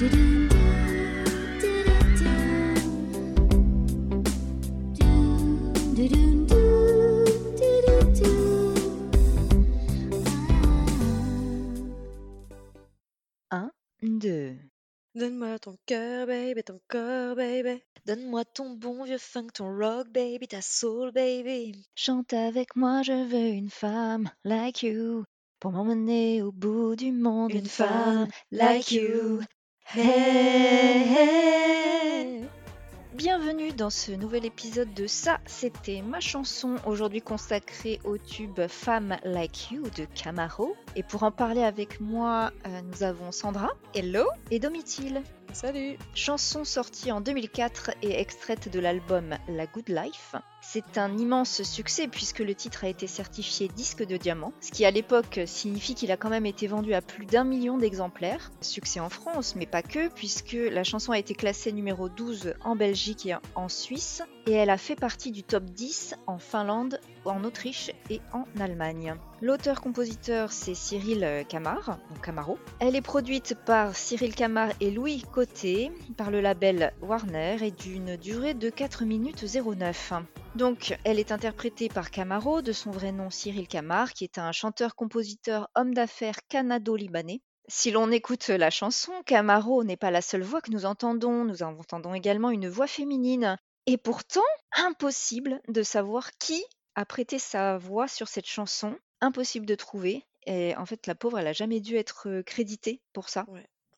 Un, deux. Donne-moi ton cœur, baby, ton corps, baby. Donne-moi ton bon vieux funk, ton rock, baby, ta soul, baby. Chante avec moi, je veux une femme like you. Pour m'emmener au bout du monde, Une femme like you. Hey, hey. Bienvenue dans ce nouvel épisode de Ça, c'était ma chanson, aujourd'hui consacrée au tube Femme Like You de Camaro. Et pour en parler avec moi, euh, nous avons Sandra, hello, et Domitil. Salut. Chanson sortie en 2004 et extraite de l'album La Good Life. C'est un immense succès puisque le titre a été certifié disque de diamant, ce qui à l'époque signifie qu'il a quand même été vendu à plus d'un million d'exemplaires. Succès en France, mais pas que, puisque la chanson a été classée numéro 12 en Belgique et en Suisse, et elle a fait partie du top 10 en Finlande, en Autriche et en Allemagne. L'auteur-compositeur c'est Cyril Camar, donc Camaro. Elle est produite par Cyril Camar et Louis Côté par le label Warner et d'une durée de 4 minutes 09. Donc, elle est interprétée par Camaro, de son vrai nom Cyril Camar, qui est un chanteur-compositeur homme d'affaires canado-libanais. Si l'on écoute la chanson, Camaro n'est pas la seule voix que nous entendons, nous entendons également une voix féminine. Et pourtant, impossible de savoir qui a prêté sa voix sur cette chanson, impossible de trouver. Et en fait, la pauvre, elle a jamais dû être euh, créditée pour ça.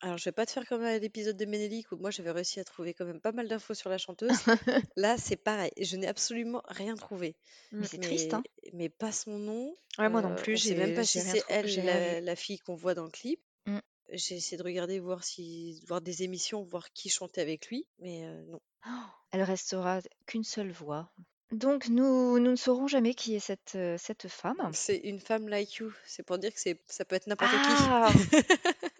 Alors, je vais pas te faire comme à l'épisode de Ménélique où moi j'avais réussi à trouver quand même pas mal d'infos sur la chanteuse. Là, c'est pareil. Je n'ai absolument rien trouvé. Mais c'est triste, hein. Mais pas son nom. Ouais, moi non plus, on sait même pas si c'est elle, la, la fille qu'on voit dans le clip. Mm. J'ai essayé de regarder, voir si, voir des émissions, voir qui chantait avec lui, mais euh, non. Elle restera qu'une seule voix. Donc nous, nous ne saurons jamais qui est cette, cette femme. C'est une femme like you. C'est pour dire que c'est, ça peut être n'importe Ah qui.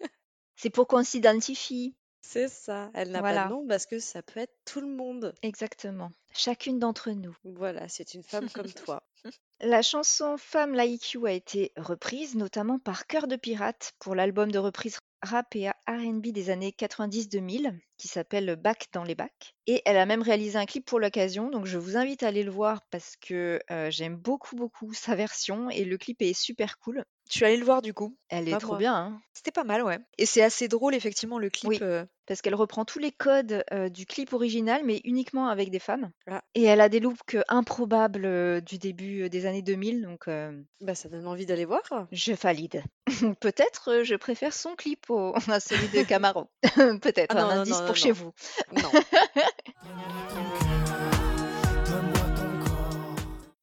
C'est pour qu'on s'identifie. C'est ça. Elle n'a pas de nom parce que ça peut être tout le monde. exactement. Chacune d'entre nous. Voilà, c'est une femme comme toi. La chanson Femme Like You a été reprise notamment par Cœur de Pirate pour l'album de reprise rap et R&B des années 90-2000 qui s'appelle Back dans les bacs. Et elle a même réalisé un clip pour l'occasion, donc je vous invite à aller le voir parce que euh, j'aime beaucoup beaucoup sa version et le clip est super cool. Je suis allée le voir du coup. Elle est Pas trop moi. bien, hein C'était pas mal, ouais. Et c'est assez drôle, effectivement, le clip. Oui, euh, parce qu'elle reprend tous les codes euh, du clip original, mais uniquement avec des femmes. Ah, Et elle a des looks improbables euh, du début des années 2000, donc euh, bah ça donne envie d'aller voir. je valide. Peut-être euh, je préfère son clip au- à celui de Camaro. Ah Peut-être un non, non, indice non, pour chez non. vous. Non.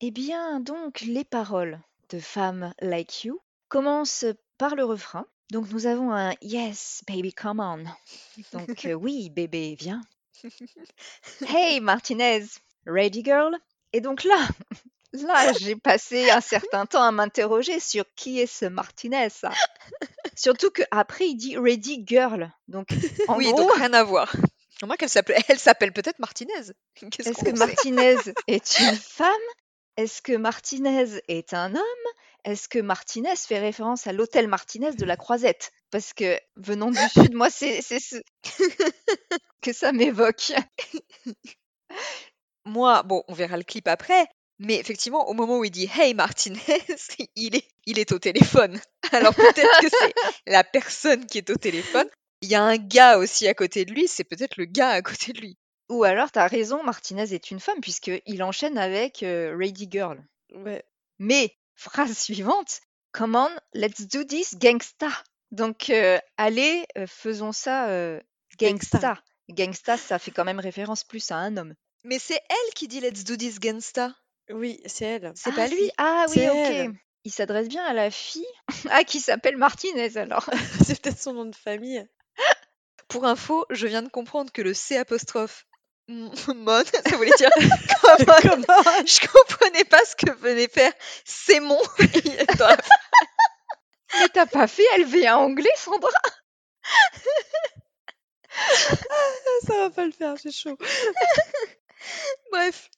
Eh bien, donc, les paroles de Femme Like You commencent par le refrain. Donc, nous avons un Yes, baby, come on. Donc, euh, oui, bébé, viens. Hey, Martinez, ready girl? Et donc là, là, j'ai passé un certain temps à m'interroger sur qui est ce Martinez, ça. Surtout qu'après, il dit ready girl. Donc, en Oui, gros, donc rien à voir. Remarque, elle s'appelle, elle s'appelle peut-être Martinez. Est-ce que Martinez est une femme? Est-ce que Martinez est un homme? Est-ce que Martinez fait référence à l'hôtel Martinez de la Croisette? Parce que venant du sud, moi, c'est ce que ça m'évoque. Moi, bon, on verra le clip après. Mais effectivement, au moment où il dit Hey Martinez, il est, il est au téléphone. Alors peut-être que c'est la personne qui est au téléphone. Il y a un gars aussi à côté de lui, c'est peut-être le gars à côté de lui. Ou alors, t'as raison, Martinez est une femme, puisqu'il enchaîne avec euh, Ready Girl. Ouais. Mais, phrase suivante, Come on, let's do this gangsta. Donc, euh, allez, euh, faisons ça euh, Gangsta. gangsta. Gangsta, ça fait quand même référence plus à un homme. Mais c'est elle qui dit Let's do this gangsta. Oui, c'est elle. C'est Ah, pas lui. si. Ah oui, ok. elle. Il s'adresse bien à la fille. ah, qui s'appelle Martinez alors. c'est peut-être son nom de famille. Pour info, je viens de comprendre que le C apostrophe mon, ça voulait dire comment. Comment Je comprenais pas ce que venait faire c'est mon dans la Mais t'as pas fait LV1 anglais, Sandra Ça va pas le faire, j'ai chaud. Bref.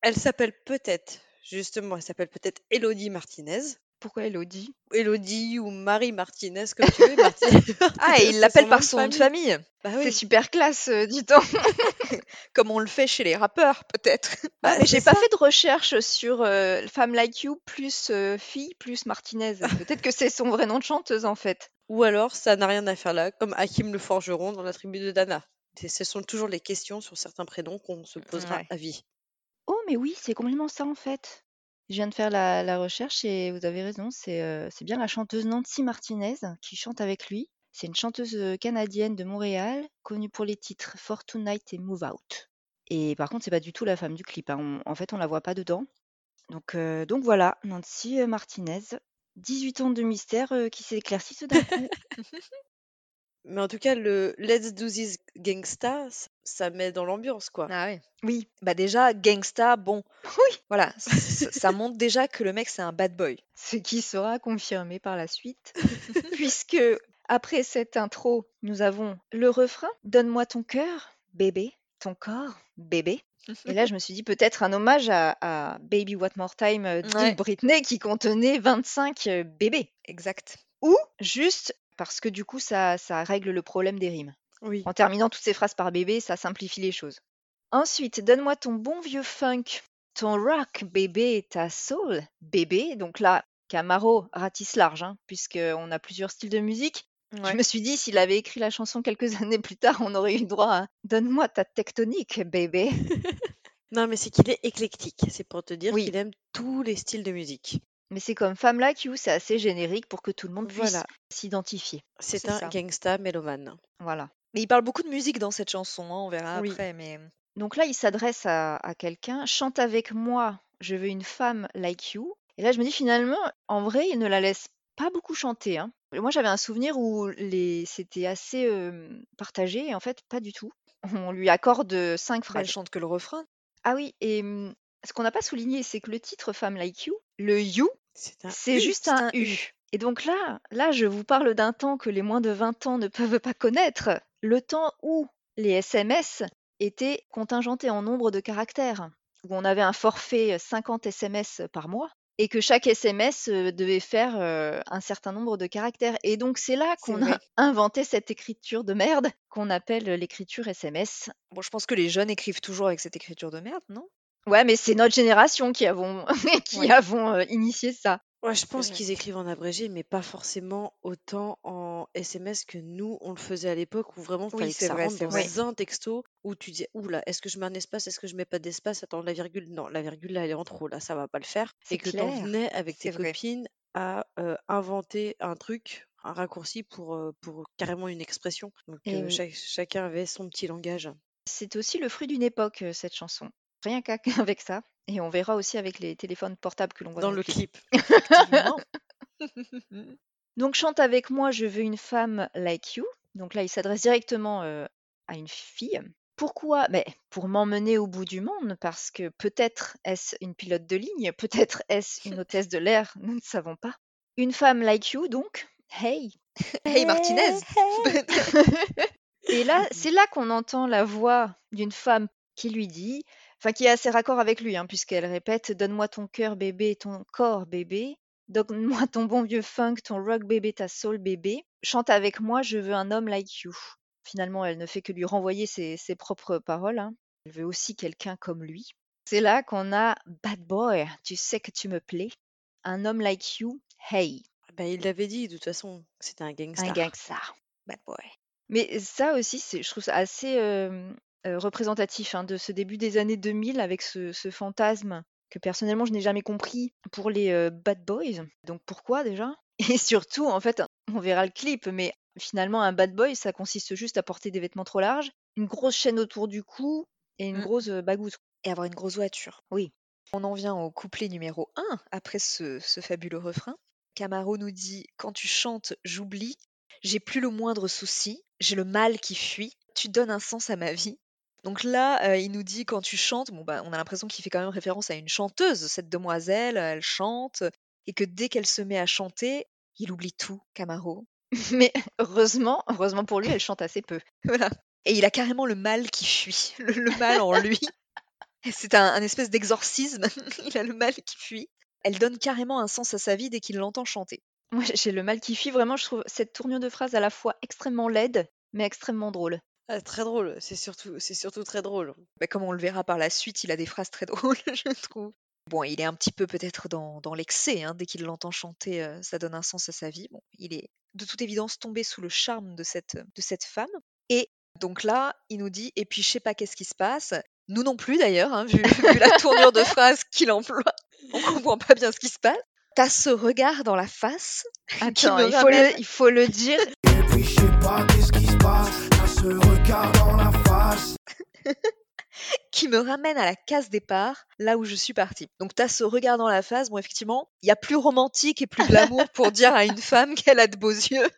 Elle s'appelle peut-être, justement, elle s'appelle peut-être Elodie Martinez. Pourquoi Elodie? Elodie ou Marie Martinez, comme tu veux. Martinez. Ah, et il C'est l'appelle par son nom de famille, Bah C'est oui. super classe, euh, dis donc. comme on le fait chez les rappeurs, peut-être. Ah, Bah, mais c'est j'ai pas ça. fait de recherche sur euh, Femme Like You plus euh, fille plus Martinez. Peut-être que c'est son vrai nom de chanteuse en fait. Ou alors, ça n'a rien à faire là, comme Hakim le forgeron dans la tribu de Dana. C'est- Ce sont toujours les questions sur certains prénoms qu'on se posera Ouais. à vie. Oh, mais oui, c'est complètement ça en fait. Je viens de faire la, recherche et vous avez raison, c'est euh, c'est bien la chanteuse Nancy Martinez qui chante avec lui. C'est une chanteuse euh, canadienne de Montréal, connue pour les titres For Tonight et Move Out. Et par contre, c'est pas du tout la femme du clip. hein. On- en fait, on la voit pas dedans. Donc, euh, donc voilà, Nancy Martinez, 18 ans de mystère euh, qui s'éclaircissent d'un coup. Mais en tout cas, le Let's Do This Gangsta, ça, met dans l'ambiance, quoi. Ah oui. Oui, Bah déjà, gangsta, bon, oui. voilà, ça montre déjà que le mec c'est un bad boy. Ce qui sera confirmé par la suite, puisque après cette intro, nous avons le refrain Donne-moi ton cœur, bébé, ton corps, bébé. Et là, je me suis dit peut-être un hommage à, à Baby What More Time euh, Ouais. Britney qui contenait 25 euh, bébés. Exact. Ou juste parce que du coup, ça, ça règle le problème des rimes. Oui. En terminant toutes ces phrases par bébé, ça simplifie les choses. Ensuite, donne-moi ton bon vieux funk, ton rock, bébé, ta soul, bébé. Donc là, Camaro ratisse large, hein, puisqu'on a plusieurs styles de musique. Je me suis dit, s'il avait écrit la chanson quelques années plus tard, on aurait eu droit à Donne-moi ta tectonique, bébé. Non, mais c'est qu'il est éclectique. C'est pour te dire Oui. qu'il aime tous les styles de musique. Mais c'est comme Femme Like You, c'est assez générique pour que tout le monde puisse Voilà. s'identifier. C'est C'est un ça. gangsta mélomane. Voilà. Mais il parle beaucoup de musique dans cette chanson, hein, on verra Oui. après, mais Donc là, il s'adresse à, à quelqu'un, chante avec moi, je veux une femme like you. Et là, je me dis finalement, en vrai, il ne la laisse pas beaucoup chanter. hein. Moi, j'avais un souvenir où les... c'était assez euh, partagé, et en fait, pas du tout. On lui accorde cinq bah, elle phrases. chante que le refrain. Ah oui, et hum, ce qu'on n'a pas souligné, c'est que le titre Femme like you, le you, C'est juste un U. Et donc là, là, je vous parle d'un temps que les moins de 20 ans ne peuvent pas connaître, le temps où les SMS étaient contingentés en nombre de caractères, où on avait un forfait euh, 50 SMS par mois et que chaque SMS euh, devait faire euh, un certain nombre de caractères. Et donc c'est là qu'on a inventé cette écriture de merde qu'on appelle l'écriture SMS. Bon, je pense que les jeunes écrivent toujours avec cette écriture de merde, non? Ouais, mais c'est notre génération qui avons, qui Ouais. avons euh, initié ça. Ouais, je pense qu'ils écrivent en abrégé, mais pas forcément autant en SMS que nous, on le faisait à l'époque, où vraiment, il Oui, fallait que ça vrai, rentre dans vrai. un texto, où tu dis, oula, est-ce que je mets un espace, est-ce que je mets pas d'espace, attends, la virgule, non, la virgule, là, elle est en trop, là, ça va pas le faire. C'est Et que t'en venais avec tes vrai. copines à euh, inventer un truc, un raccourci pour, euh, pour carrément une expression. Donc, Et euh, oui. chaque- chacun avait son petit langage. C'est aussi le fruit d'une époque, cette chanson. Rien qu'avec ça. Et on verra aussi avec les téléphones portables que l'on voit Dans dans le clip. Donc chante avec moi, je veux une femme like you. Donc là, il s'adresse directement euh, à une fille. Pourquoi? Ben, Pour m'emmener au bout du monde, parce que peut-être est-ce une pilote de ligne, peut-être est-ce une hôtesse de l'air, nous ne savons pas. Une femme like you, donc, hey hey Martinez hey. Et là, c'est là qu'on entend la voix d'une femme qui lui dit, enfin qui est assez raccord avec lui, hein, puisqu'elle répète Donne-moi ton cœur bébé, ton corps bébé, donne-moi ton bon vieux funk, ton rock bébé, ta soul bébé, chante avec moi, je veux un homme like you. Finalement, elle ne fait que lui renvoyer ses, ses propres paroles. hein. Elle veut aussi quelqu'un comme lui. C'est là qu'on a Bad Boy, tu sais que tu me plais. Un homme like you, hey, Bah, il l'avait dit, de toute façon, c'était un un gangster. Bad boy. Mais ça aussi, je trouve ça assez euh, euh, représentatif hein, de ce début des années 2000 avec ce, ce fantasme que personnellement je n'ai jamais compris pour les euh, bad boys. Donc pourquoi déjà? Et surtout, en fait, on verra le clip, mais finalement un bad boy, ça consiste juste à porter des vêtements trop larges, une grosse chaîne autour du cou et une Mm. grosse euh, bagousse. Et avoir une grosse voiture. Oui. On en vient au couplet numéro 1, après ce, ce fabuleux refrain. Camaro nous dit Quand tu chantes, j'oublie, j'ai plus le moindre souci, j'ai le mal qui fuit, tu donnes un sens à ma vie. Donc là, euh, il nous dit quand tu chantes, bon bah on a l'impression qu'il fait quand même référence à une chanteuse, cette demoiselle, elle chante, et que dès qu'elle se met à chanter, il oublie tout, Camaro. Mais heureusement, heureusement pour lui, elle chante assez peu. Voilà. Et il a carrément le mal qui fuit, le, le mal en lui. C'est un, un espèce d'exorcisme, il a le mal qui fuit. Elle donne carrément un sens à sa vie dès qu'il l'entend chanter. Moi, j'ai le mal qui fuit. Vraiment, je trouve cette tournure de phrase à la fois extrêmement laide, mais extrêmement drôle. Ah, très drôle, c'est surtout, c'est surtout très drôle. Bah, comme on le verra par la suite, il a des phrases très drôles, je trouve. Bon, il est un petit peu peut-être dans, dans l'excès, hein, dès qu'il l'entend chanter, euh, ça donne un sens à sa vie. Bon, il est de toute évidence tombé sous le charme de cette, de cette femme. Et donc là, il nous dit, et puis je sais pas qu'est-ce qui se passe. Nous non plus d'ailleurs, hein, vu, vu la tournure de phrase qu'il emploie, on comprend pas bien ce qui se passe. T'as ce regard dans la face qui Attends, me il faut, le, il faut le dire. Et puis je sais pas qu'est-ce qui se passe, ce regard dans la face. qui me ramène à la case départ, là où je suis partie. Donc t'as ce regard dans la face, bon effectivement, il y a plus romantique et plus glamour pour dire à une femme qu'elle a de beaux yeux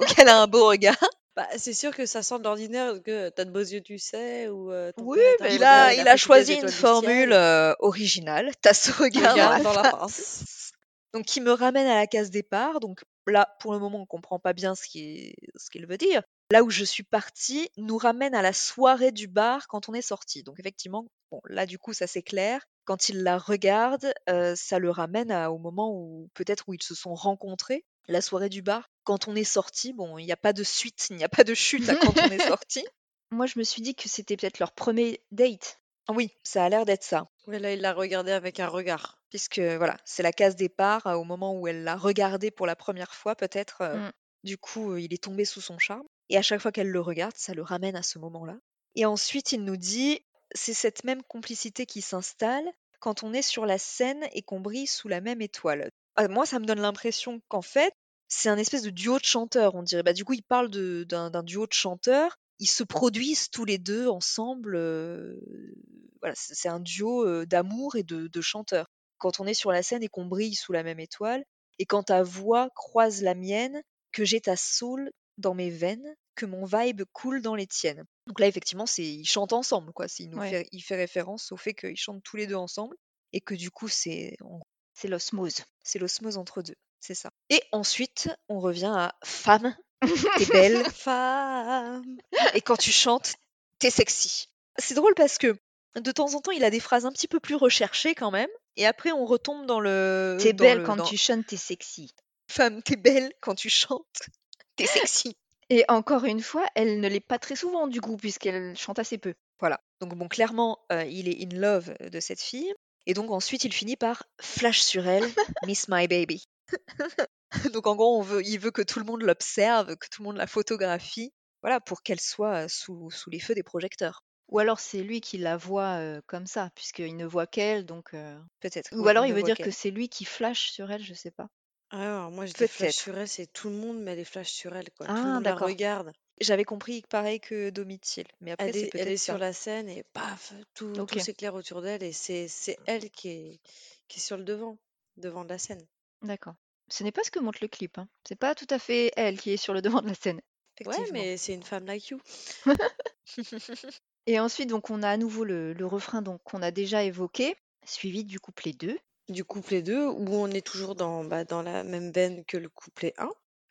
ou qu'elle a un beau regard. Bah, c'est sûr que ça sent de l'ordinaire que t'as de beaux yeux, tu sais, ou euh, Oui, mais il a, il choisi une formule euh, originale. T'as ce regard, dans dans la la face. Donc qui me ramène à la case départ. Donc là, pour le moment, on comprend pas bien ce qu'il ce qu'il veut dire. Là où je suis partie nous ramène à la soirée du bar quand on est sorti. Donc effectivement, bon, là du coup, ça c'est clair. Quand il la regarde, euh, ça le ramène à- au moment où peut-être où ils se sont rencontrés, la soirée du bar. Quand on est sorti, bon, il n'y a pas de suite, il n'y a pas de chute à quand on est sorti. Moi, je me suis dit que c'était peut-être leur premier date. Oui, ça a l'air d'être ça. Ouais, là, il l'a regardé avec un regard. puisque voilà, c'est la case départ euh, au moment où elle l'a regardé pour la première fois, peut-être. euh, Mm. Du coup, euh, il est tombé sous son charme. Et à chaque fois qu'elle le regarde, ça le ramène à ce moment-là. Et ensuite, il nous dit, c'est cette même complicité qui s'installe quand on est sur la scène et qu'on brille sous la même étoile. Ah, moi, ça me donne l'impression qu'en fait, c'est un espèce de duo de chanteurs, on dirait. Bah, du coup, il parle d'un duo de chanteurs. Ils se produisent tous les deux ensemble. euh, voilà, c'est c'est un duo euh, d'amour et de, de chanteurs quand on est sur la scène et qu'on brille sous la même étoile, et quand ta voix croise la mienne, que j'ai ta soul dans mes veines, que mon vibe coule dans les tiennes. Donc là, effectivement, c'est ils chantent ensemble, quoi. Il nous Ouais. fait, il fait référence au fait qu'ils chantent tous les deux ensemble, et que du coup, c'est C'est l'osmose. c'est l'osmose entre deux. C'est ça. Et ensuite, on revient à femme, t'es belle, Femme. et quand tu chantes, t'es sexy. C'est drôle parce que de temps en temps, il a des phrases un petit peu plus recherchées quand même, et après, on retombe dans le. T'es belle le- quand dans- tu chantes, t'es sexy. Femme, t'es belle quand tu chantes, t'es sexy. Et encore une fois, elle ne l'est pas très souvent du coup, puisqu'elle chante assez peu. Voilà. Donc bon, clairement, euh, il est in love de cette fille. Et donc ensuite, il finit par flash sur elle, Miss My Baby. donc en gros, on veut, il veut que tout le monde l'observe, que tout le monde la photographie, voilà, pour qu'elle soit euh, sous, sous les feux des projecteurs. Ou alors c'est lui qui la voit euh, comme ça, puisqu'il ne voit qu'elle, donc. euh, Peut-être. Ou alors il veut dire que c'est lui qui flash sur elle, je sais pas. Ah, alors, moi, je dis flash Peut-être. sur elle, c'est tout le monde met les flashs sur elle, quoi. tout Ah, le monde la d'accord. regarde. J'avais compris pareil que Domitil, mais après Elle c'est est, elle peut-être est ça. sur la scène et paf, tout, Ok. tout s'éclaire autour d'elle et c'est, c'est elle qui est, qui est sur le devant, devant de la scène. D'accord. Ce n'est pas ce que montre le clip. Hein. C'est pas tout à fait elle qui est sur le devant de la scène. Ouais, Effectivement. mais c'est une femme like you. Et ensuite, donc, on a à nouveau le, le refrain donc qu'on a déjà évoqué, suivi du couplet 2. Du couplet 2, où on est toujours dans, bah, dans la même veine que le couplet 1.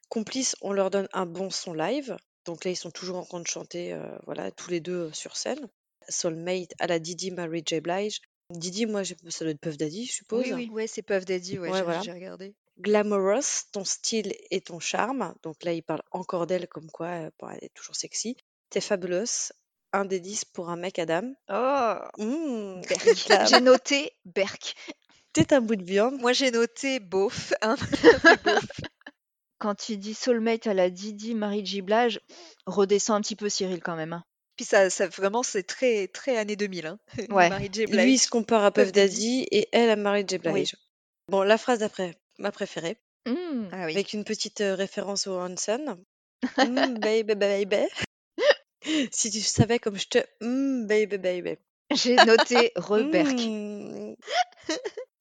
Complices, on leur donne un bon son live. Donc là, ils sont toujours en train de chanter, euh, voilà, tous les deux euh, sur scène. Soulmate à la Didi Mary J. Blige. Didi, moi, ça doit être Puff Daddy, je suppose. Oui, oui, ouais, c'est Puff Daddy, ouais, Ouais, j'ai voilà. regardé. Glamorous, ton style et ton charme. Donc là, il parle encore d'elle comme quoi euh, bon, elle est toujours sexy. T'es fabuleuse. Un des dix pour un mec, Adam. Oh, Mmh, Berk. Glam. J'ai noté Berk. T'es un bout de viande. Moi j'ai noté beauf, hein, beauf. Quand tu dis soulmate à la Didi Marie J. Blige, redescends un petit peu Cyril quand même. hein. Puis ça, ça vraiment c'est très très années 2000 hein. Ouais. Marie J. Lui, il Blige. se compare à Puff Daddy. Et elle à Mary J. Oui. Blige. Bon, la phrase d'après, ma préférée, Hmm. Ah oui. avec une petite euh, référence au Hanson. Mm, baby, baby. si tu savais comme je te. Mm, baby, baby. J'ai noté Reberk.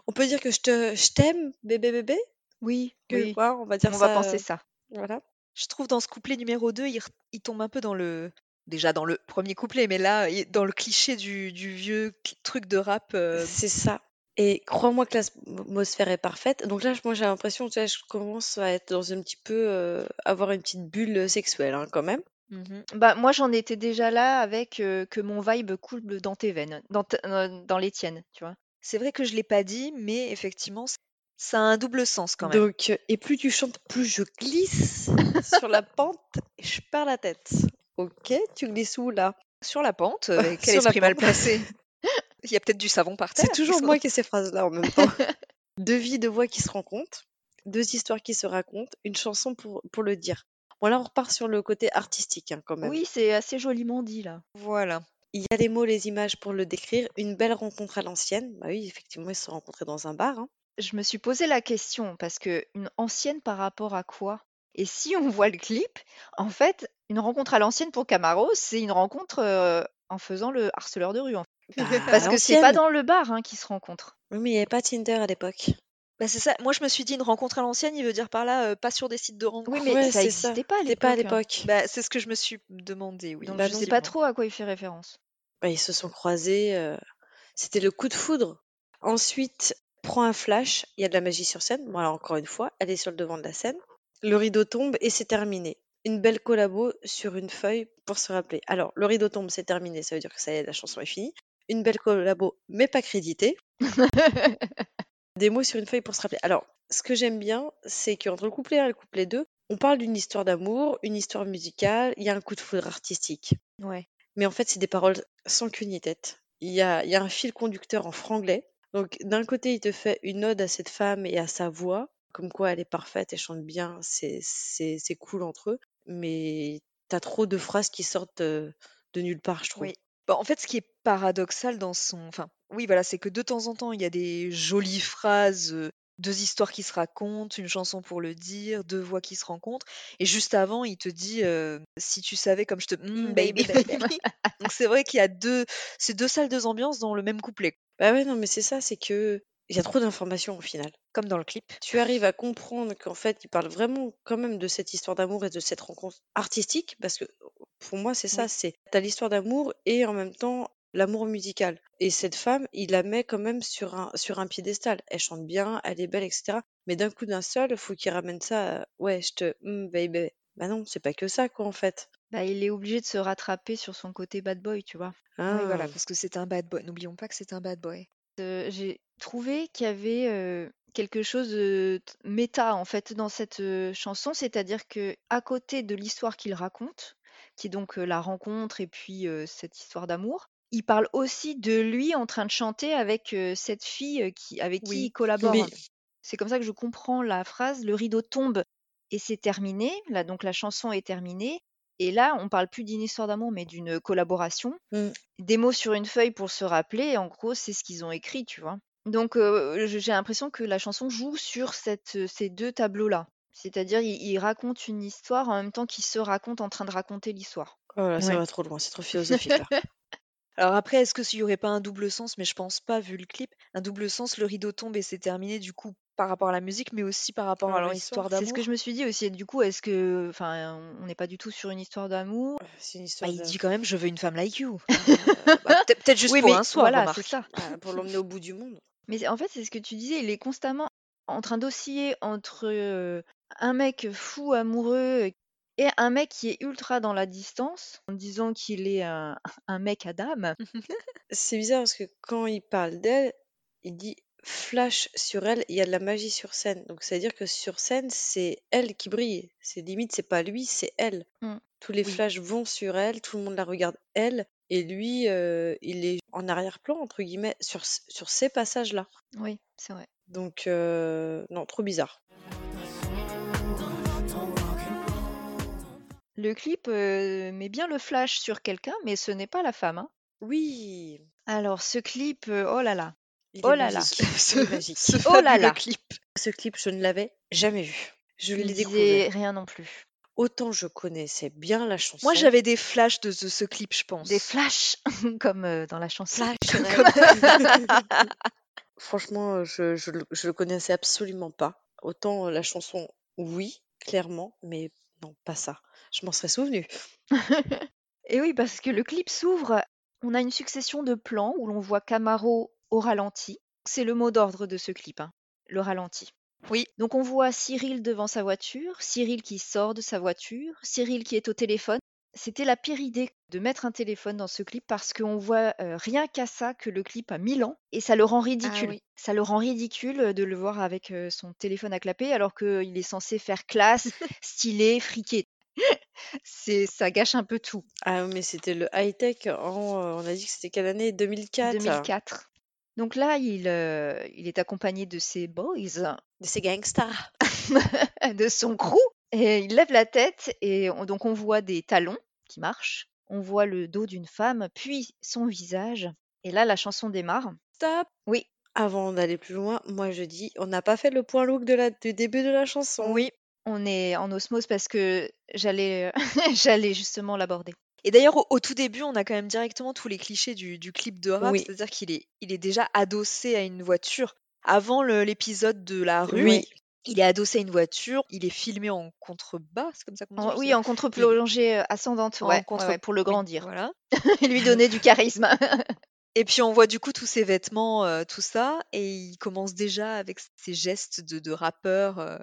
On peut dire que je te, je t'aime, bébé, bébé? Oui, Que, oui. on va dire On ça. va penser euh, ça. Voilà. Je trouve dans ce couplet numéro 2, il, tombe un peu dans le déjà dans le premier couplet, mais là dans le cliché du, du vieux truc de rap. euh, C'est ça. Et crois-moi que l'atmosphère est parfaite. Donc là, moi, j'ai l'impression, tu vois, je commence à être dans un petit peu, euh, avoir une petite bulle sexuelle, hein, quand même. mhm. Bah, moi, j'en étais déjà là avec euh, que mon vibe coule dans tes veines, dans, dans les tiennes, tu vois. C'est vrai que je l'ai pas dit, mais effectivement, ça a un double sens quand même. Donc, et plus tu chantes, plus je glisse sur la pente et je perds la tête. Ok, tu glisses où là? Sur la pente, euh, quel esprit mal placé. Il y a peut-être du savon par terre. C'est toujours moi qui ai ces phrases-là en même temps. deux vies, deux voix qui se rencontrent, deux histoires qui se racontent, une chanson pour, pour le dire. Bon, là, on repart sur le côté artistique hein, quand même. Oui, c'est assez joliment dit là. Voilà. Il y a les mots, les images pour le décrire. Une belle rencontre à l'ancienne. Bah oui, effectivement, ils se sont rencontrés dans un bar. hein. Je me suis posé la question parce que une ancienne par rapport à quoi? Et si on voit le clip, en fait, une rencontre à l'ancienne pour Camaro, c'est une rencontre euh, en faisant le harceleur de rue. en fait. Bah, Parce à que c'est pas l'ancienne. dans le bar hein, qu'ils se rencontrent. Oui, mais il n'y avait pas Tinder à l'époque. Bah, c'est ça. Moi, je me suis dit une rencontre à l'ancienne, il veut dire par là, euh, pas sur des sites de rencontres. Oui, mais Ouais, ça c'est ça. n'existait pas à C'était pas à l'époque. hein. l'époque. Bah, c'est ce que je me suis demandé, oui. Donc Bah je non. sais pas trop à quoi il fait référence. Bah, ils se sont croisés. euh, C'était le coup de foudre. Ensuite, prend un flash. Il y a de la magie sur scène. Bon, alors encore une fois, elle est sur le devant de la scène. Le rideau tombe et c'est terminé. Une belle collabo sur une feuille pour se rappeler. Alors, le rideau tombe, c'est terminé. Ça veut dire que ça y est, la chanson est finie. Une belle collabo, mais pas créditée. Des mots sur une feuille pour se rappeler. Alors, ce que j'aime bien, c'est qu'entre le couplet 1 et le couplet 2, on parle d'une histoire d'amour, une histoire musicale, il y a un coup de foudre artistique. Ouais. Mais en fait, c'est des paroles sans queue ni tête. Il y a, il y a un fil conducteur en franglais. Donc, d'un côté, il te fait une ode à cette femme et à sa voix, comme quoi elle est parfaite, elle chante bien, c'est cool entre eux. Mais t'as trop de phrases qui sortent de, de nulle part, je trouve. Oui. Bah, en fait, ce qui est paradoxal dans son... Enfin, oui, voilà, c'est que de temps en temps, il y a des jolies phrases, deux histoires qui se racontent, une chanson pour le dire, deux voix qui se rencontrent. Et juste avant, il te dit euh, Si tu savais comme je te... Mm, Mm, baby, baby. Donc c'est vrai qu'il y a deux... C'est deux salles, deux ambiances dans le même couplet, Bah ouais, non, mais c'est ça, c'est que il y a trop d'informations au final. comme dans le clip. Tu arrives à comprendre qu'en fait, il parle vraiment quand même de cette histoire d'amour et de cette rencontre artistique, parce que pour moi, c'est ça, Oui. c'est t'as l'histoire d'amour et en même temps l'amour musical. Et cette femme, il la met quand même sur un, sur un piédestal. Elle chante bien, elle est belle, etc. Mais d'un coup d'un seul, faut qu'il ramène ça, à, ouais, je te, hmm, baby. Bah non, c'est pas que ça, quoi, en fait. Bah, il est obligé de se rattraper sur son côté bad boy, tu vois. Oui, voilà, Ah. parce que c'est un bad boy. N'oublions pas que c'est un bad boy. Euh, j'ai trouvé qu'il y avait euh, quelque chose de méta en fait dans cette euh, chanson, c'est-à-dire que à côté de l'histoire qu'il raconte, qui est donc euh, la rencontre et puis euh, cette histoire d'amour, il parle aussi de lui en train de chanter avec euh, cette fille euh, qui, avec qui Oui. il collabore. C'est comme ça que je comprends la phrase, le rideau tombe et c'est terminé. Là, donc la chanson est terminée. Et là, on parle plus d'une histoire d'amour, mais d'une collaboration. Mm. Des mots sur une feuille pour se rappeler. En gros, c'est ce qu'ils ont écrit, tu vois. Donc, euh, je- j'ai l'impression que la chanson joue sur cette, ces deux tableaux-là. C'est-à-dire, il, il raconte une histoire en même temps qu'il se raconte en train de raconter l'histoire. Oh là, ça Ouais. va trop loin, c'est trop philosophique là. Alors après, est-ce qu'il n'y aurait pas un double sens? Mais je pense pas, vu le clip. Un double sens, le rideau tombe et c'est terminé, du coup, par rapport à la musique, mais aussi par rapport à leur leur histoire histoire. C'est ce que d'amour. je me suis dit aussi. Du coup, est-ce que, enfin, on n'est pas du tout sur une histoire d'amour? C'est une Bah, histoire il de- dit quand même, je veux une femme like you. Euh, Bah, peut- Peut-être juste Oui, pour mais un soir, voilà, remarque. c'est ça. bah, pour l'emmener au bout du monde. Mais en fait, c'est ce que tu disais, il est constamment en train d'osciller entre euh, un mec fou amoureux et un mec qui est ultra dans la distance, en disant qu'il est un, un mec à dame. C'est bizarre parce que quand il parle d'elle, il dit flash sur elle, il y a de la magie sur scène. Donc ça veut dire que sur scène, c'est elle qui brille. C'est limite, c'est pas lui, c'est elle. Mm. Tous les Oui. flashs vont sur elle, tout le monde la regarde elle, et lui, euh, il est en arrière-plan, entre guillemets, sur, sur ces passages-là. Oui, c'est vrai. Donc, euh, non, trop bizarre. Le clip euh, met bien le flash sur quelqu'un, mais ce n'est pas la femme. hein. Oui, Alors, ce clip, euh, oh là là. il Oh est là là. magique. Il est magique. Ce Oh là fabuleux là. clip. Ce clip, je ne l'avais jamais vu. Je Il l'ai disait découvert. rien non plus. Autant je connaissais bien la chanson. Moi, j'avais des flashs de ce, ce clip, je pense. Des flashs, comme euh, dans la chanson. Flash, Franchement, je, je, le- je le connaissais absolument pas. Autant la chanson, oui, clairement, mais non, pas ça. Je m'en serais souvenu. Et oui, parce que le clip s'ouvre, on a une succession de plans où l'on voit Camaro au ralenti. C'est le mot d'ordre de ce clip, hein, le ralenti. Oui. Donc on voit Cyril devant sa voiture, Cyril qui sort de sa voiture, Cyril qui est au téléphone. c'était la pire idée de mettre un téléphone dans ce clip parce qu'on voit euh, rien qu'à ça que le clip a 1000 ans et ça le rend ridicule. oui. Ça le rend ridicule euh, de le voir avec euh, son téléphone à clapper alors qu'il est censé faire classe, stylé, friqué. C'est, ça gâche un peu tout. Ah mais c'était le high-tech en, euh, on a dit que c'était quelle année? 2004. 2004. Donc là, il, euh, il est accompagné de ses boys, De ces gangsters. de son crew, et il lève la tête et on- donc on voit des talons qui marchent, on voit le dos d'une femme, puis son visage. Et là, la chanson démarre. Stop. Oui, Avant d'aller plus loin, moi je dis, on n'a pas fait le point look de la, du début de la chanson. Oui. On est en osmose parce que j'allais, j'allais justement l'aborder. Et d'ailleurs, au, au tout début, on a quand même directement tous les clichés du, du clip de rap, Oui. c'est-à-dire qu'il est, il est déjà adossé à une voiture. Avant l'épisode de la rue, Oui. il est adossé à une voiture, il est filmé en contrebas, c'est comme ça qu'on dit oui, en contre-plongée euh, ascendante, En ouais, ouais, contre- ouais, pour le Oui, grandir, Voilà. et lui donner du charisme. Et puis on voit du coup tous ses vêtements, euh, tout ça, et il commence déjà avec ses gestes de, de rappeur. euh.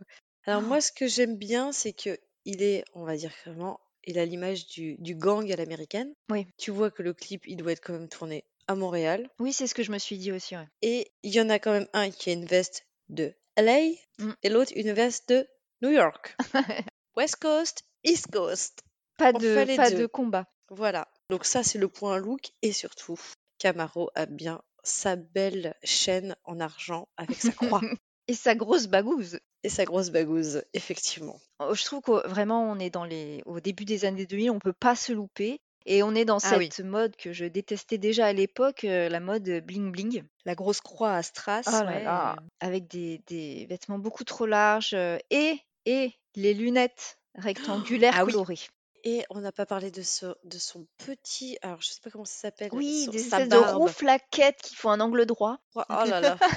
Alors moi, ce que j'aime bien, c'est que il est, on va dire vraiment, il a l'image du, du gang à l'américaine. Oui. Tu vois que le clip, il doit être quand même tourné à Montréal. Oui, c'est ce que je me suis dit aussi. ouais. Et il y en a quand même un qui a une veste de LA Mm. et l'autre une veste de New York. West Coast, East Coast. Pas On fait de, les pas deux. de combat. Voilà. Donc ça, c'est le point look. Et surtout, Camaro a bien sa belle chaîne en argent avec sa croix Et sa grosse bagouze. Et sa grosse bagouze, effectivement. Oh, Je trouve que vraiment, on est dans les... au début des années 2000, on peut pas se louper. Et on est dans Ah oui. cette mode que je détestais déjà à l'époque, euh, la mode bling bling. La grosse croix à strass, Oh là ouais, là, euh, avec des, des vêtements beaucoup trop larges euh, et, et les lunettes rectangulaires Ah oui. colorées. Et on n'a pas parlé de, ce, de son petit. Alors, je sais pas comment ça s'appelle. Oui, son- des sa espèces de ronds flaquettes qui font un angle droit. Oh là là.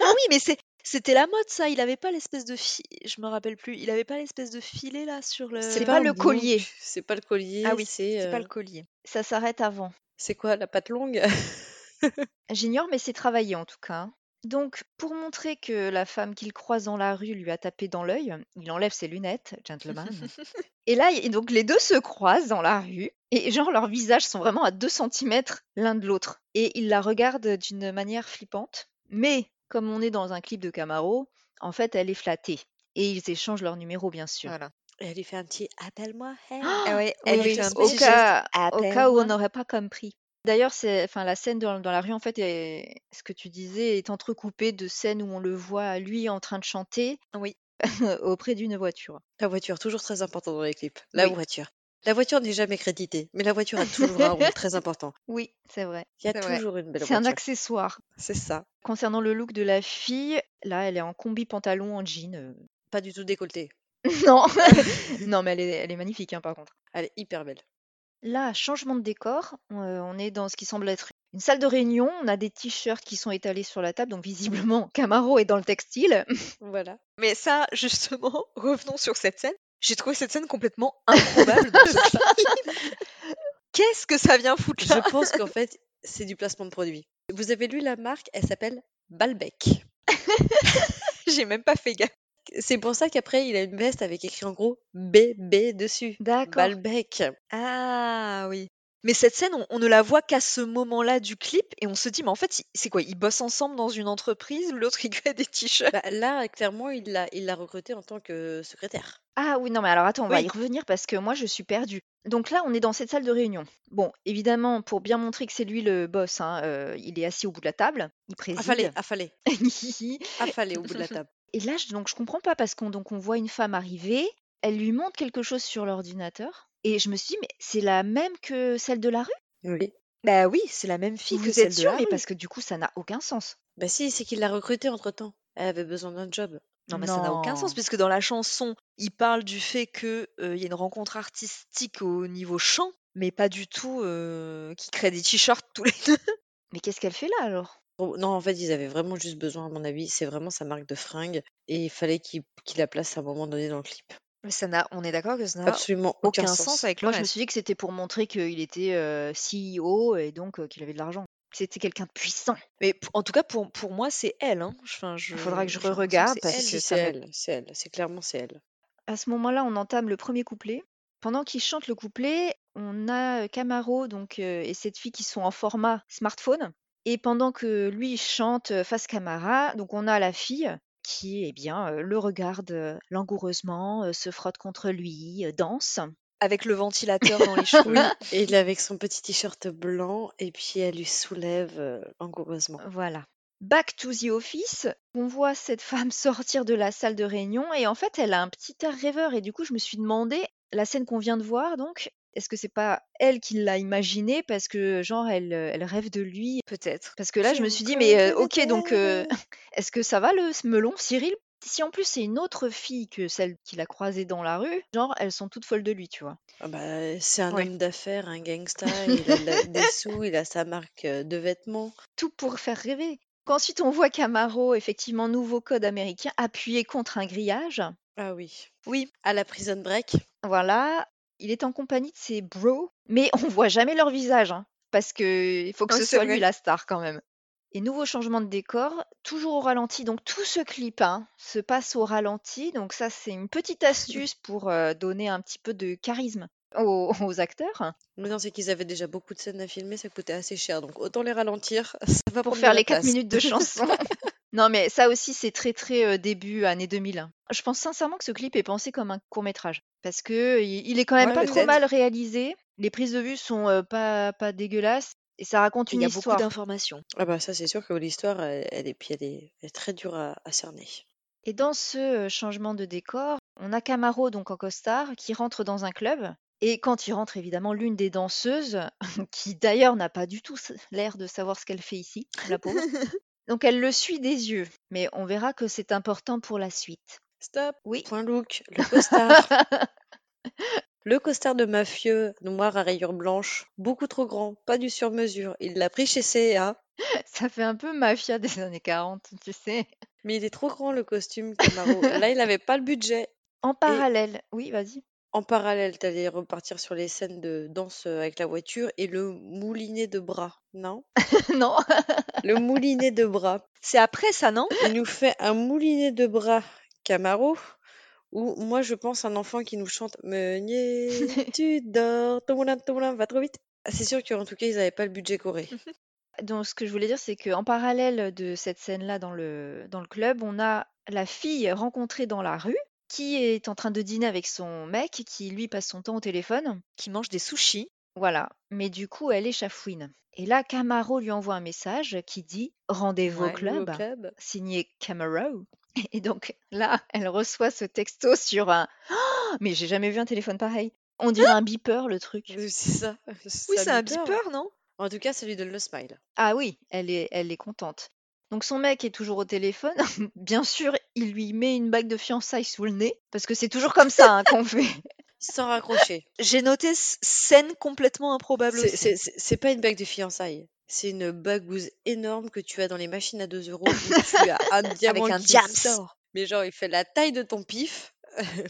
Ah oui, mais c'est c'était la mode ça. Il avait pas l'espèce de fi... je me rappelle plus. Il avait pas l'espèce de filet là sur le. C'est pas le collier. C'est pas le collier. Ah oui, c'est c'est pas euh, le collier. Ça s'arrête avant. c'est quoi la patte longue? J'ignore, mais c'est travaillé en tout cas. Donc, pour montrer que la femme qu'il croise dans la rue lui a tapé dans l'œil, il enlève ses lunettes, gentleman. et là, et donc les deux se croisent dans la rue, et genre leurs visages sont vraiment à 2 cm l'un de l'autre. Et ils la regardent d'une manière flippante. Mais, comme on est dans un clip de Camaro, en fait, elle est flattée. Et ils échangent leur numéro, bien sûr. Voilà. Elle lui fait un petit appelle-moi. Hey. Ah ouais, Oui, elle oui, fait un au, cas, au cas où on n'aurait pas compris. D'ailleurs, c'est, enfin, la scène dans, dans la rue, en fait, est- ce que tu disais, est entrecoupée de scènes où on le voit lui en train de chanter Oui. auprès d'une voiture. La voiture, toujours très important dans les clips. La Oui. voiture. La voiture n'est jamais créditée, mais la voiture a toujours un rôle très important. Oui, c'est vrai. Il y a vrai. toujours une belle C'est un voiture. accessoire. C'est ça. Concernant le look de la fille, là, elle est en combi pantalon en jean. euh. Pas du tout décolleté. non, non, mais elle est, elle est magnifique, hein, par contre. Elle est hyper belle. Là, changement de décor. euh, on est dans ce qui semble être une salle de réunion. On a des t-shirts qui sont étalés sur la table, donc visiblement, Camaro est dans le textile. Voilà. Mais ça, justement, revenons sur cette scène. J'ai trouvé cette scène complètement improbable dans ce. Qu'est-ce que ça vient foutre là? Je pense qu'en fait, c'est du placement de produit. Vous avez lu la marque, elle s'appelle Balbec. J'ai même pas fait gaffe. C'est pour ça qu'après, il a une veste avec écrit en gros BB dessus. D'accord. Balbec. Ah oui. Mais cette scène, on, on ne la voit qu'à ce moment-là du clip et on se dit, mais en fait, c'est quoi Ils bossent ensemble dans une entreprise L'autre, il crée des t-shirts Bah, là, clairement, il l'a il l'a recruté en tant que secrétaire. Ah oui, non, mais alors attends, on va Oui. y revenir parce que moi, je suis perdue. Donc là, on est dans cette salle de réunion. Bon, évidemment, pour bien montrer que c'est lui le boss, hein, euh, il est assis au bout de la table, il Affalé, préside. affalé, affalé au bout de la table. Et là, je, donc, je comprends pas parce qu'on donc on voit une femme arriver, elle lui montre quelque chose sur l'ordinateur, et je me suis dit, mais c'est la même que celle de la rue? Oui. Bah oui, c'est la même fille que celle êtes de la Mais rue. parce que du coup, ça n'a aucun sens. Bah si, c'est qu'il l'a recruté entre-temps. Elle avait besoin d'un job. Non, mais ça n'a aucun sens, puisque dans la chanson, il parle du fait qu'il y a une rencontre artistique au niveau chant, mais pas du tout euh, qui crée des t-shirts tous les deux. Mais qu'est-ce qu'elle fait là alors? Oh, Non, en fait, ils avaient vraiment juste besoin, à mon avis. C'est vraiment sa marque de fringues. Et il fallait qu'il qu'il la place à un moment donné dans le clip. Mais ça n'a, on est d'accord que ça n'a Absolument aucun, aucun sens. sens avec Moi, je me suis dit que c'était pour montrer qu'il était euh, CEO et donc euh, qu'il avait de l'argent. C'était quelqu'un de puissant. Mais p- en tout cas, pour, pour moi, c'est elle. Hein. Enfin, je, Il faudra que je j'ai l'impression re-regarde c'est parce que Si, ça c'est elle, c'est elle. C'est clairement c'est elle. À ce moment-là, on entame le premier couplet. Pendant qu'il chante le couplet, on a euh, Camaro donc, euh, et cette fille qui sont en format smartphone. Et pendant que lui chante euh, face Camara, donc on a la fille qui eh bien, euh, le regarde euh, langoureusement, euh, se frotte contre lui, danse. Avec le ventilateur dans les cheveux. Oui, et il est avec son petit t-shirt blanc et puis elle lui soulève langoureusement. Voilà. Back to the office, on voit cette femme sortir de la salle de réunion et en fait elle a un petit air rêveur et du coup je me suis demandé, la scène qu'on vient de voir donc, est-ce que c'est pas elle qui l'a imaginé parce que genre elle, euh, elle rêve de lui Peut-être? Parce que là je me suis dit mais euh, ok donc euh, est-ce que ça va le ce melon? Cyril Si en plus c'est une autre fille que celle qu'il a croisée dans la rue, genre elles sont toutes folles de lui tu vois? Ah bah, c'est un homme d'affaires, un gangsta, il a la- des sous, il a sa marque de vêtements. Tout pour faire rêver. Ensuite on voit Camaro, effectivement nouveau code américain, appuyé contre un grillage. Ah oui. Oui. À la prison break. Voilà, il est en compagnie de ses bros, mais on voit jamais leur visage, hein, parce que il faut que ce soit vrai. lui la star quand même. Et nouveau changement de décor, toujours au ralenti. Donc tout ce clip hein, se passe au ralenti. Donc ça, c'est une petite astuce pour euh, donner un petit peu de charisme aux, aux acteurs, Mais non, c'est qu'ils avaient déjà beaucoup de scènes à filmer, ça coûtait assez cher. Donc autant les ralentir, ça va pour faire les 4 place. minutes de chanson. Non, mais ça aussi, c'est très très euh, début années 2000. hein. Je pense sincèrement que ce clip est pensé comme un court métrage, parce que il il est quand même Ouais, pas trop peut-être. mal réalisé. Les prises de vue sont euh, pas pas dégueulasses et ça raconte Il une y a beaucoup histoire. d'informations. Ah bah ça c'est sûr que l'histoire, elle, elle est, puis elle est, elle est très dure à, à cerner. Et dans ce changement de décor, on a Camaro, donc en costard, qui rentre dans un club. Et quand il rentre, évidemment, l'une des danseuses, qui d'ailleurs n'a pas du tout s- l'air de savoir ce qu'elle fait ici, la pauvre. Donc elle le suit des yeux, mais on verra que c'est important pour la suite. Stop Oui. Point look, le costard. le costard de mafieux, noir à rayures blanches, beaucoup trop grand, pas du sur-mesure. Il l'a pris chez C&A, Ça fait un peu mafia des années 40, tu sais. mais il est trop grand le costume Camaro. Là, il n'avait pas le budget. En parallèle, oui, vas-y. En parallèle, t'allais repartir sur les scènes de danse euh, avec la voiture et le moulinet de bras, non? Non, Le moulinet de bras. C'est après ça, non? Il nous fait un moulinet de bras Camaro où moi je pense un enfant qui nous chante Meunier, tu dors, ton moulin, ton moulin va trop vite. Ah, C'est sûr qu'en tout cas ils n'avaient pas le budget coré. donc ce que je voulais dire, c'est qu'en parallèle de cette scène-là dans le, dans le club, on a la fille rencontrée dans la rue qui est en train de dîner avec son mec qui lui passe son temps au téléphone. Qui mange des sushis. Voilà, mais du coup elle est chafouine. Et là, Camaro lui envoie un message qui dit Rendez-vous au Ouais, club, Au club. signé Camaro. Et donc là, elle reçoit ce texto sur un. Oh, mais j'ai jamais vu un téléphone pareil. On dirait un beeper le truc. C'est ça. Oui, c'est un beeper, non? En tout cas, ça lui donne le smile. Ah oui, elle est, elle est contente. Donc son mec est toujours au téléphone. Bien sûr, il lui met une bague de fiançailles sous le nez, parce que c'est toujours comme ça hein, qu'on fait. Sans raccrocher. J'ai noté scène complètement improbable C'est- pas une bague de fiançailles. C'est une bagouze énorme que tu as dans les machines à 2 euros où tu as un diamant un qui sort. Mais genre, il fait la taille de ton pif.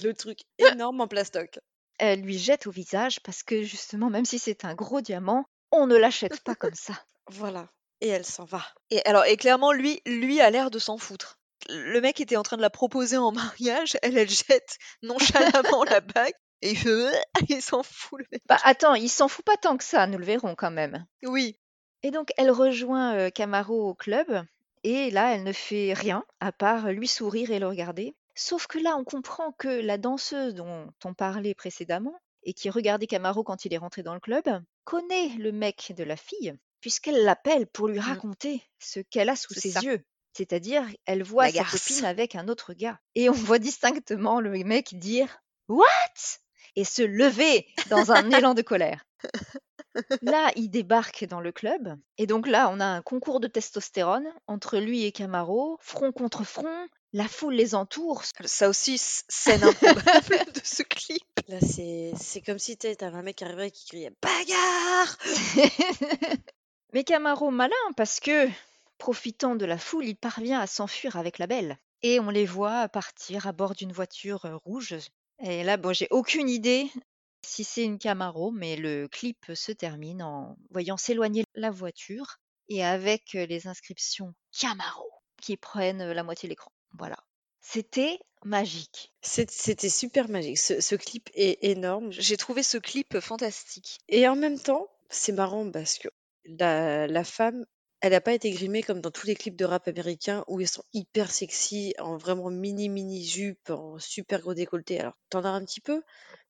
le truc énorme en plastoc. Elle lui jette au visage parce que justement, même si c'est un gros diamant, on ne l'achète pas comme ça. Voilà. Et elle s'en va. Et alors, et clairement, lui, lui a l'air de s'en foutre. Le mec était en train de la proposer en mariage, elle, elle jette nonchalamment la bague et il, fait, il s'en fout le mec. Bah attends, il s'en fout pas tant que ça, nous le verrons quand même. Oui, Et donc elle rejoint euh, Camaro au club et là elle ne fait rien à part lui sourire et le regarder. Sauf que là on comprend que la danseuse dont on parlait précédemment et qui regardait Camaro quand il est rentré dans le club connaît le mec de la fille puisqu'elle l'appelle pour lui raconter ce qu'elle a sous C'est ses ça. yeux. C'est-à-dire elle voit La sa garce. copine avec un autre gars. Et on voit distinctement le mec dire What? et se lever dans un élan de colère. Là, il débarque dans le club. Et donc là, on a un concours de testostérone entre lui et Camaro, front contre front. La foule les entoure. ça aussi, s- scène improbable de ce clip. Là, c'est c'est comme si t'avais un mec qui arriverait et qui criait Bagarre Mais Camaro malin parce que, profitant de la foule, il parvient à s'enfuir avec la belle. Et on les voit partir à bord d'une voiture euh, rouge. Et là, bon, j'ai aucune idée si c'est une Camaro, mais le clip se termine en voyant s'éloigner la voiture et avec euh, les inscriptions Camaro qui prennent euh, la moitié de l'écran. Voilà. C'était magique. C'était super magique. Ce, ce clip est énorme. J'ai trouvé ce clip fantastique. Et en même temps, c'est marrant parce que la, la femme, elle n'a pas été grimée comme dans tous les clips de rap américains où ils sont hyper sexy, en vraiment mini mini jupe, en super gros décolleté. Alors, t'en as un petit peu,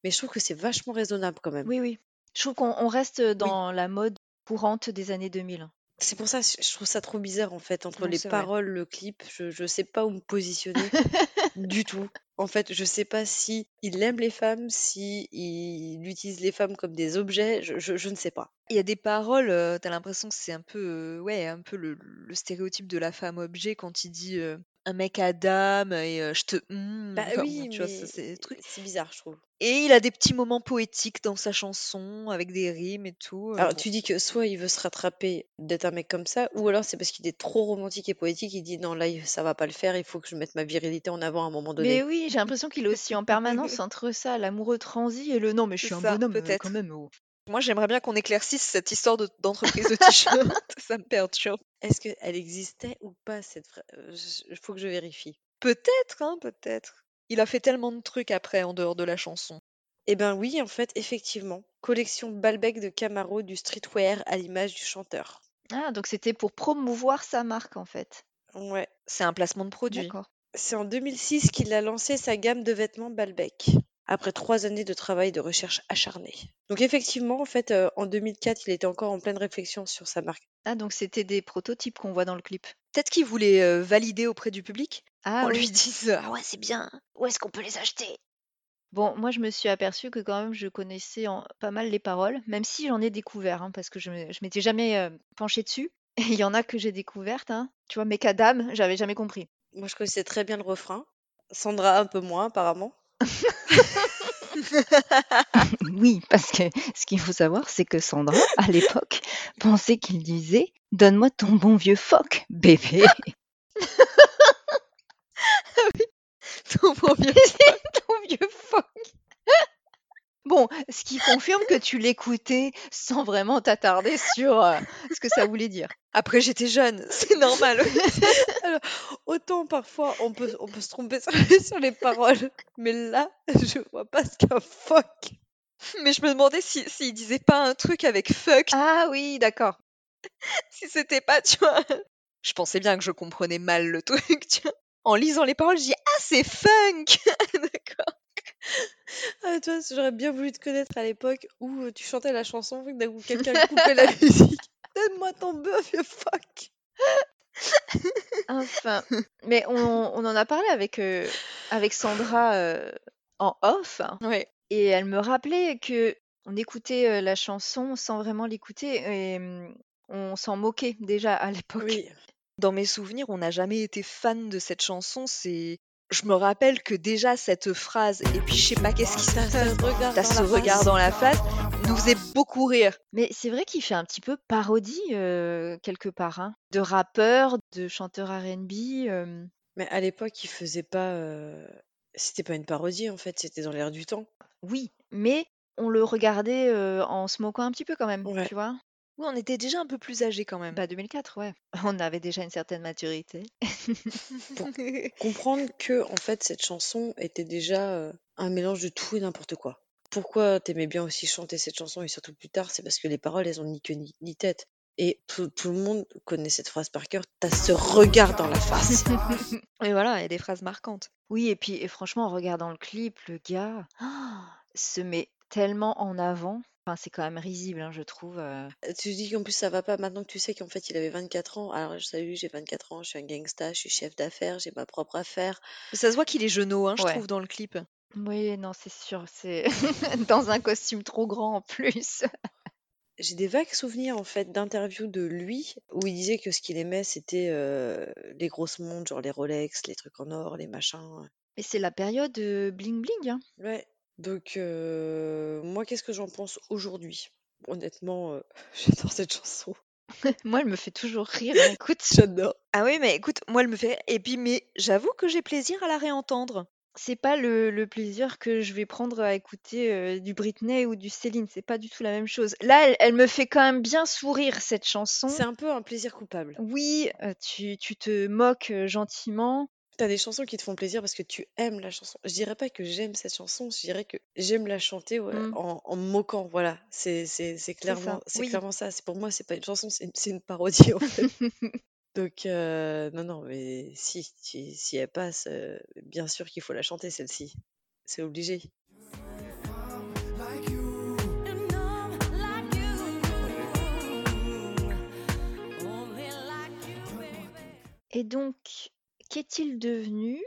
mais je trouve que c'est vachement raisonnable quand même. Oui, oui. Je trouve qu'on on reste dans la mode courante des années 2000. C'est pour ça, je je trouve ça trop bizarre en fait, entre Non, les vrai. paroles, le clip, je, je sais pas où me positionner du tout. En fait, je sais pas si il aime les femmes, si il utilise les femmes comme des objets, je, ne sais pas. Il y a des paroles, t'as l'impression que c'est un peu, ouais, un peu le, stéréotype de la femme objet quand il dit un mec à dame et euh, je te. hmm, Bah enfin, oui, tu vois, mais ça, c'est des trucs. c'est bizarre, je trouve. Et il a des petits moments poétiques dans sa chanson avec des rimes et tout. euh, Alors, bon. tu dis que soit il veut se rattraper d'être un mec comme ça, ou alors c'est parce qu'il est trop romantique et poétique, il dit non, là, il- ça va pas le faire, il faut que je mette ma virilité en avant à un moment donné. Mais oui, j'ai l'impression qu'il est aussi en permanence entre ça, l'amoureux transi et le non, mais je C'est suis un ça, bonhomme euh, peut-être. quand même. oh. Moi, j'aimerais bien qu'on éclaircisse cette histoire de- d'entreprise de, t-shirt. ça me perturbe. Est-ce qu'elle existait ou pas cette fra- euh, Il faut que je vérifie. Peut-être, hein, peut-être. Il a fait tellement de trucs après en dehors de la chanson. Eh ben oui, en fait, effectivement. Collection Balbec de Camaro du streetwear à l'image du chanteur. Ah, donc c'était pour promouvoir sa marque en fait. Ouais. C'est un placement de produit. D'accord. C'est en 2006 qu'il a lancé sa gamme de vêtements Balbec, après trois années de travail de recherche acharné. Donc effectivement, en fait, euh, en 2004, il était encore en pleine réflexion sur sa marque. Ah, donc c'était des prototypes qu'on voit dans le clip. Peut-être qu'il voulait euh, valider auprès du public? Ah on oui. lui dise Ah ouais, c'est bien. Où est-ce qu'on peut les acheter Bon, moi je me suis aperçue que quand même je connaissais en- pas mal les paroles, même si j'en ai découvert, hein, parce que je, me- je m'étais jamais euh, penchée dessus. Et il y en a que j'ai découvertes, hein. Tu vois, mais qu'Adam, j'avais jamais compris. Moi, je connaissais très bien le refrain. Sandra, un peu moins, apparemment. Oui, parce que ce qu'il faut savoir, c'est que Sandra, à l'époque, pensait qu'il disait Donne-moi ton bon vieux phoque, bébé. Ton bon vieux- ton vieux phoque. Bon, ce qui confirme que tu l'écoutais sans vraiment t'attarder sur euh, ce que ça voulait dire. Après, j'étais jeune, c'est normal. Autant parfois on peut, on peut se tromper sur les, sur les paroles, mais là, je vois pas ce qu'un fuck. Mais je me demandais si s'il disait pas un truc avec fuck, Ah oui, d'accord. si c'était pas, tu vois. Je pensais bien que je comprenais mal le truc, tu vois. En lisant les paroles, je dis Ah, c'est funk D'accord. Ah, toi, j'aurais bien voulu te connaître à l'époque où euh, tu chantais la chanson, et que d'un coup quelqu'un coupait la musique. Donne-moi ton bœuf, vieux fuck. Enfin, mais on, on en a parlé avec, euh, avec Sandra euh, en off, Ouais. et elle me rappelait que on écoutait euh, la chanson sans vraiment l'écouter, et hum, on s'en moquait déjà à l'époque. Oui. Dans mes souvenirs, on n'a jamais été fan de cette chanson. C'est, je me rappelle que déjà cette phrase et puis je sais pas qu'est-ce qui se passe. ce regard T'as dans ce la regard face. dans la face, nous faisait beaucoup rire. Mais c'est vrai qu'il fait un petit peu parodie euh, quelque part, hein, de rappeur, de chanteur R&B. euh, Mais à l'époque, il faisait pas. euh, C'était pas une parodie en fait, c'était dans l'air du temps. oui, mais on le regardait euh, en se moquant un petit peu quand même, Ouais. tu vois. Oui, on était déjà un peu plus âgés quand même. Bah 2004, ouais. On avait déjà une certaine maturité. Comprendre que en fait cette chanson était déjà euh, un mélange de tout et n'importe quoi. Pourquoi t'aimais bien aussi chanter cette chanson et surtout plus tard, c'est parce que les paroles elles ont ni queue ni, ni tête. Et tout, tout le monde connaît cette phrase par cœur. T'as ce regard dans la face. Et voilà, il y a des phrases marquantes. Oui, et puis et franchement, en regardant le clip, le gars se met tellement en avant. Enfin, c'est quand même risible, hein, je trouve. euh. tu dis qu'en plus ça va pas maintenant que tu sais qu'en fait il avait 24 ans. Alors salut, j'ai 24 ans, je suis un gangsta, je suis chef d'affaires, j'ai ma propre affaire. Mais ça se voit qu'il est genou, hein, je Ouais. trouve, dans le clip. Oui, non, c'est sûr, c'est dans un costume trop grand en plus. J'ai des vagues souvenirs en fait d'interviews de lui où il disait que ce qu'il aimait c'était euh, les grosses montres, genre les Rolex, les trucs en or, les machins. Mais c'est la période bling bling. Hein. Ouais. Donc moi qu'est-ce que j'en pense aujourd'hui? Honnêtement, j'adore cette chanson. Moi, elle me fait toujours rire. hein, Écoute, J'adore. Ah oui, mais écoute, moi, elle me fait. Et puis, mais j'avoue que j'ai plaisir à la réentendre. c'est pas le, le plaisir que je vais prendre à écouter du Britney ou du Céline. C'est pas du tout la même chose. Là, elle, elle me fait quand même bien sourire cette chanson. C'est un peu un plaisir coupable. Oui, tu, tu te moques gentiment. T'as des chansons qui te font plaisir parce que tu aimes la chanson. Je dirais pas que j'aime cette chanson, je dirais que j'aime la chanter ouais, Mm. en, en me moquant. Voilà, c'est c'est- c'est C'est clairement, ça. c'est Oui. clairement ça. C'est pour moi, c'est pas une chanson, c'est une, c'est une parodie en fait. Donc euh, non, non, mais si, si, si elle passe, euh, bien sûr qu'il faut la chanter celle-ci. C'est obligé. like you. And I'm like you. Only like you, baby. Et donc, qu'est-il devenu?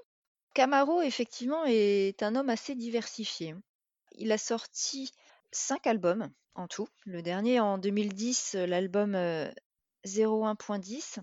Camaro, effectivement, est un homme assez diversifié. Il a sorti cinq albums en tout. Le dernier en 2010, euh, l'album euh, 01.10,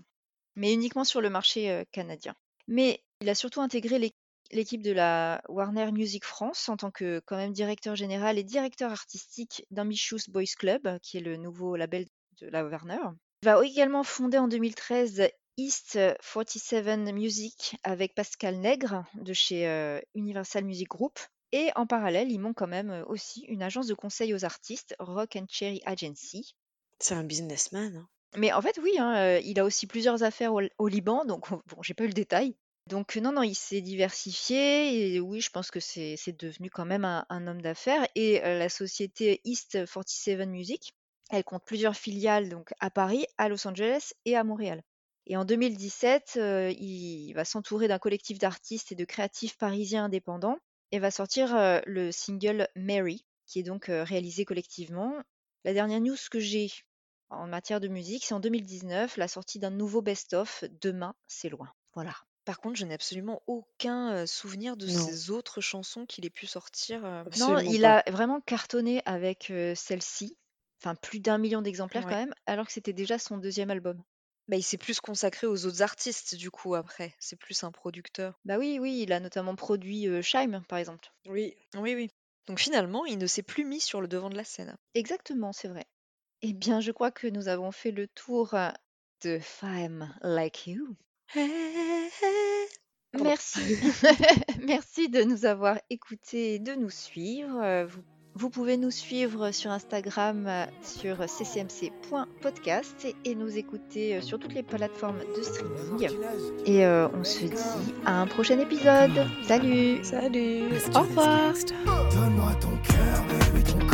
mais uniquement sur le marché euh, canadien. Mais il a surtout intégré l'é- l'équipe de la Warner Music France en tant que quand même directeur général et directeur artistique d'Ambitious Boys Club, euh, qui est le nouveau label de la Warner. Il va également fonder en 2013 East 47 Music avec Pascal Nègre de chez euh, Universal Music Group. Et en parallèle, ils montent quand même euh, aussi une agence de conseil aux artistes, Rock and Cherry Agency. C'est un businessman. hein. Mais en fait, oui, hein, euh, il a aussi plusieurs affaires au, au Liban, donc bon, j'ai pas eu le détail. Donc non, non, il s'est diversifié et oui, je pense que c'est c'est devenu quand même un, un homme d'affaires. Et euh, la société East 47 Music, elle compte plusieurs filiales donc à Paris, à Los Angeles et à Montréal. Et en 2017, euh, il va s'entourer d'un collectif d'artistes et de créatifs parisiens indépendants et va sortir euh, le single Mary, qui est donc euh, réalisé collectivement. La dernière news que j'ai en matière de musique, c'est en 2019, la sortie d'un nouveau best-of, Demain, c'est loin. Voilà. Par contre, je n'ai absolument aucun souvenir de Non. ces autres chansons qu'il ait pu sortir. Non, il pas. a vraiment cartonné avec celle-ci, enfin plus d'un million d'exemplaires Ouais. quand même, alors que c'était déjà son deuxième album. Bah, il s'est plus consacré aux autres artistes, du coup, après. C'est plus un producteur. Bah oui, oui, il a notamment produit euh, Scheim, par exemple. Oui. Oui, oui. Donc finalement, il ne s'est plus mis sur le devant de la scène. Exactement, c'est vrai. Eh bien, je crois que nous avons fait le tour de Femme Like You. Merci. Merci de nous avoir écoutés et de nous suivre. Vous, vous pouvez nous suivre sur Instagram euh, sur ccmc.podcast et, et nous écouter euh, sur toutes les plateformes de streaming. Et euh, on se dit à un prochain épisode. Salut Salut. Au revoir Donne-moi ton cœur, baby, ton